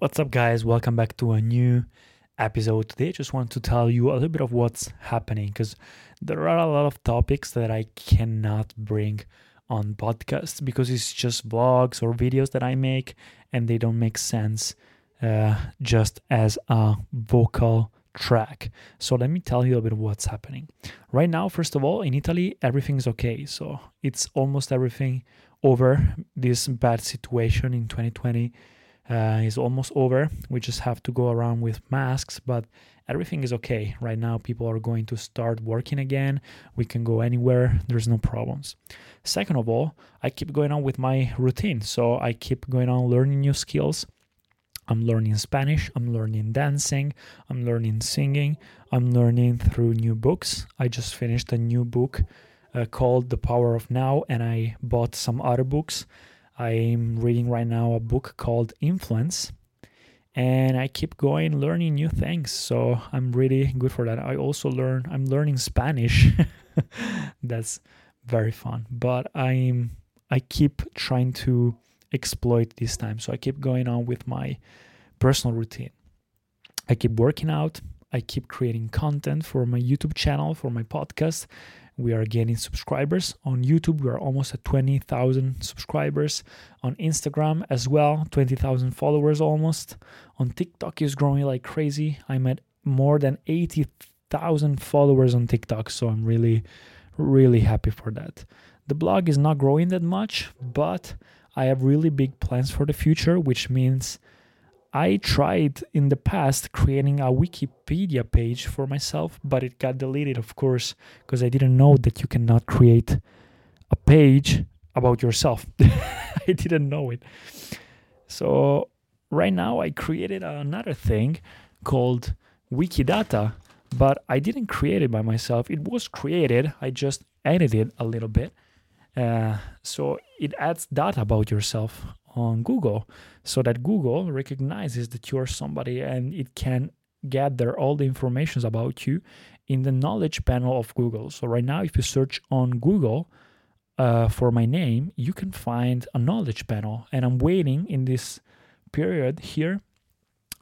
What's up, guys? Welcome back to a new episode. Today, I just want to tell you a little bit of what's happening because there are a lot of topics that I cannot bring on podcasts because it's just blogs or videos that I make and they don't make sense uh, just as a vocal track. So let me tell you a little bit of what's happening. Right now, first of all, in Italy, everything's okay. So it's almost everything over this bad situation in 2020 uh, is almost over. We just have to go around with masks, but everything is okay. Right now, people are going to start working again. We can go anywhere, there's no problems. Second of all, I keep going on with my routine. So I keep going on learning new skills. I'm learning Spanish, I'm learning dancing, I'm learning singing, I'm learning through new books. I just finished a new book uh, called The Power of Now, and I bought some other books I'm reading right now a book called Influence, and I keep going learning new things. So I'm really good for that. I also learn. I'm learning Spanish. That's very fun. But I'm I keep trying to exploit this time. So I keep going on with my personal routine. I keep working out. I keep creating content for my YouTube channel, for my podcast, we are gaining subscribers. On youtube we are almost at 20000 subscribers. On instagram as well 20000 followers almost. On tiktok is growing like crazy. I'm at more than 80000 followers on tiktok so i'm really really happy for that. The blog is not growing that much but i have really big plans for the future which means I tried in the past creating a Wikipedia page for myself, but it got deleted, of course, because I didn't know that you cannot create a page about yourself. I didn't know it. So, right now, I created another thing called Wikidata, but I didn't create it by myself. It was created, I just edited a little bit. Uh, so, it adds data about yourself on Google so that Google recognizes that you're somebody and it can gather all the information about you in the knowledge panel of Google. So right now, if you search on Google uh, for my name, you can find a knowledge panel. And I'm waiting in this period here.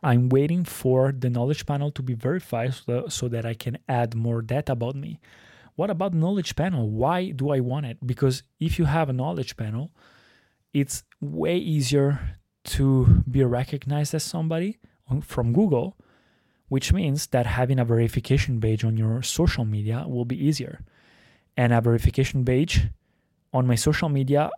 I'm waiting for the knowledge panel to be verified so, so that I can add more data about me. What about knowledge panel? Why do I want it? Because if you have a knowledge panel, it's way easier to be recognized as somebody from Google, which means that having a verification page on your social media will be easier. And a verification page on my social media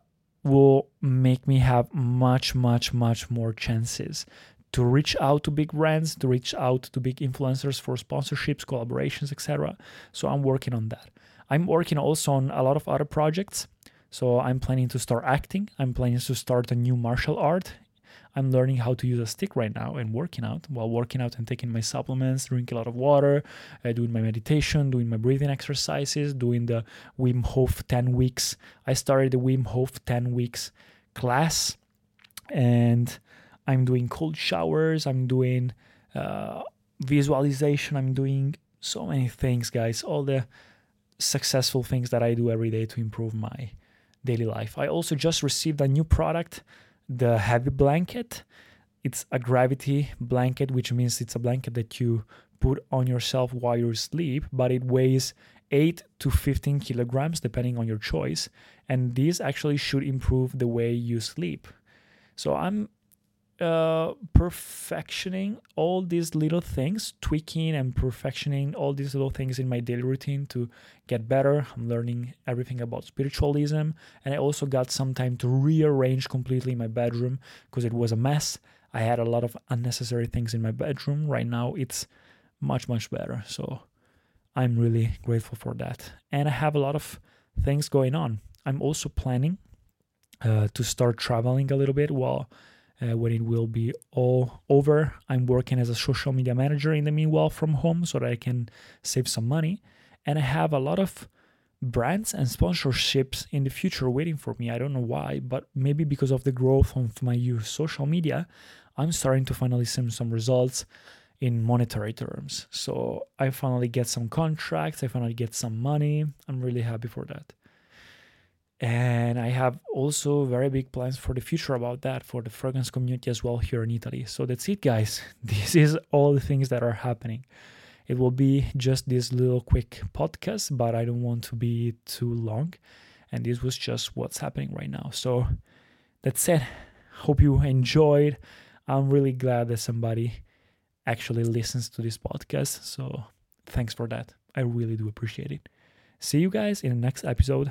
will make me have much, much, much more chances to reach out to big brands, to reach out to big influencers for sponsorships, collaborations, etc. So I'm working on that. I'm working also on a lot of other projects. So I'm planning to start acting. I'm planning to start a new martial art I'm learning how to use a stick right now and working out while working out and taking my supplements, drinking a lot of water, uh, doing my meditation, doing my breathing exercises, doing the Wim Hof 10 weeks. I started the Wim Hof 10 weeks class and I'm doing cold showers, I'm doing uh, visualization, I'm doing so many things, guys. All the successful things that I do every day to improve my daily life. I also just received a new product the heavy blanket. It's a gravity blanket, which means it's a blanket that you put on yourself while you sleep, but it weighs 8 to 15 kilograms depending on your choice. And this actually should improve the way you sleep. So I'm uh, perfectioning all these little things, tweaking and perfectioning all these little things in my daily routine to get better. I'm learning everything about spiritualism, and I also got some time to rearrange completely my bedroom because it was a mess. I had a lot of unnecessary things in my bedroom. Right now, it's much, much better. So I'm really grateful for that. And I have a lot of things going on. I'm also planning uh, to start traveling a little bit while uh, when it will be all over. I'm working as a social media manager in the meanwhile from home so that I can save some money. And I have a lot of brands and sponsorships in the future waiting for me. I don't know why, but maybe because of the growth of my social media, I'm starting to finally see some results in monetary terms. So I finally get some contracts, I finally get some money. I'm really happy for that and I have also very big plans for the future about that for the fragrance community as well here in Italy. So that's it, guys. This is all the things that are happening. It will be just this little quick podcast, but I don't want to be too long. And this was just what's happening right now. So that's it. Hope you enjoyed. I'm really glad that somebody actually listens to this podcast. So thanks for that. I really do appreciate it. See you guys in the next episode